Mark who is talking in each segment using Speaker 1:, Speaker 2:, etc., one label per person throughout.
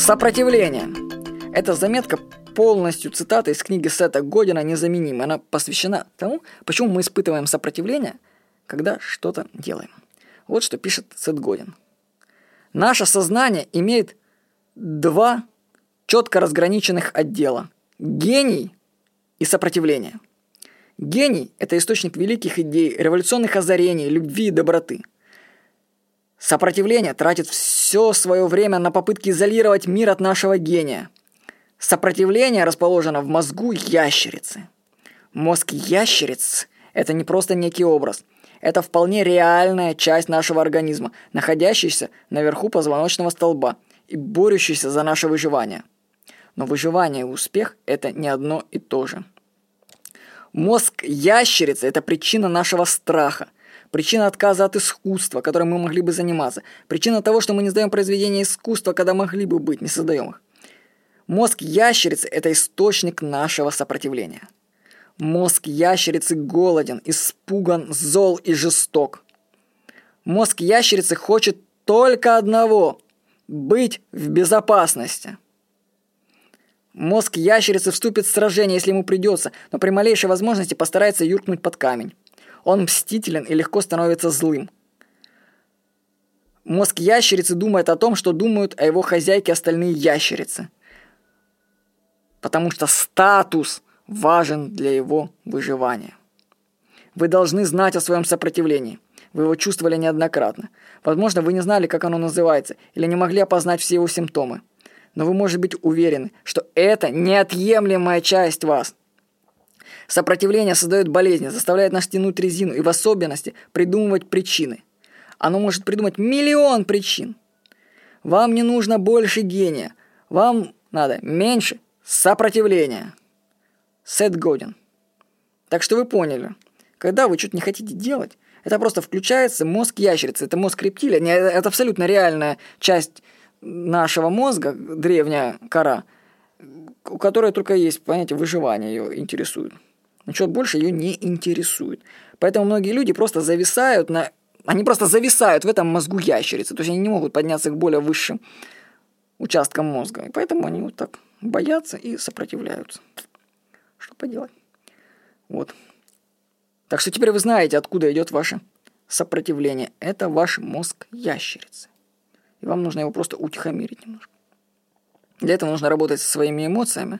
Speaker 1: Сопротивление. Эта заметка полностью цитата из книги Сета Година незаменима. Она посвящена тому, почему мы испытываем сопротивление, когда что-то делаем. Вот что пишет Сет Годин. Наше сознание имеет два четко разграниченных отдела – гений и сопротивление. Гений – это источник великих идей, революционных озарений, любви и доброты. Сопротивление тратит все свое время на попытки изолировать мир от нашего гения. Сопротивление расположено в мозгу ящерицы. Мозг ящериц – это не просто некий образ. Это вполне реальная часть нашего организма, находящаяся наверху позвоночного столба и борющаяся за наше выживание. Но выживание и успех – это не одно и то же. Мозг ящерицы – это причина нашего страха, причина отказа от искусства, которым мы могли бы заниматься, причина того, что мы не сдаем произведения искусства, когда могли бы быть, не создаем их. Мозг ящерицы – это источник нашего сопротивления. Мозг ящерицы голоден, испуган, зол и жесток. Мозг ящерицы хочет только одного – быть в безопасности. Мозг ящерицы вступит в сражение, если ему придется, но при малейшей возможности постарается юркнуть под камень. Он мстителен и легко становится злым. Мозг ящерицы думает о том, что думают о его хозяйке остальные ящерицы – потому что статус важен для его выживания. Вы должны знать о своем сопротивлении. Вы его чувствовали неоднократно. Возможно, вы не знали, как оно называется, или не могли опознать все его симптомы. Но вы можете быть уверены, что это неотъемлемая часть вас. Сопротивление создает болезни, заставляет нас тянуть резину и в особенности придумывать причины. Оно может придумать миллион причин. Вам не нужно больше гения. Вам надо меньше Сопротивление. Сет Годин. Так что вы поняли, когда вы что-то не хотите делать, это просто включается мозг ящерицы, это мозг рептилия, это абсолютно реальная часть нашего мозга, древняя кора, у которой только есть понятие выживания ее интересует. Ничего больше ее не интересует. Поэтому многие люди просто зависают на... Они просто зависают в этом мозгу ящерицы. То есть они не могут подняться к более высшим участкам мозга. И поэтому они вот так боятся и сопротивляются. Что поделать? Вот. Так что теперь вы знаете, откуда идет ваше сопротивление. Это ваш мозг ящерицы. И вам нужно его просто утихомирить немножко. Для этого нужно работать со своими эмоциями.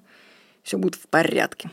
Speaker 1: Все будет в порядке.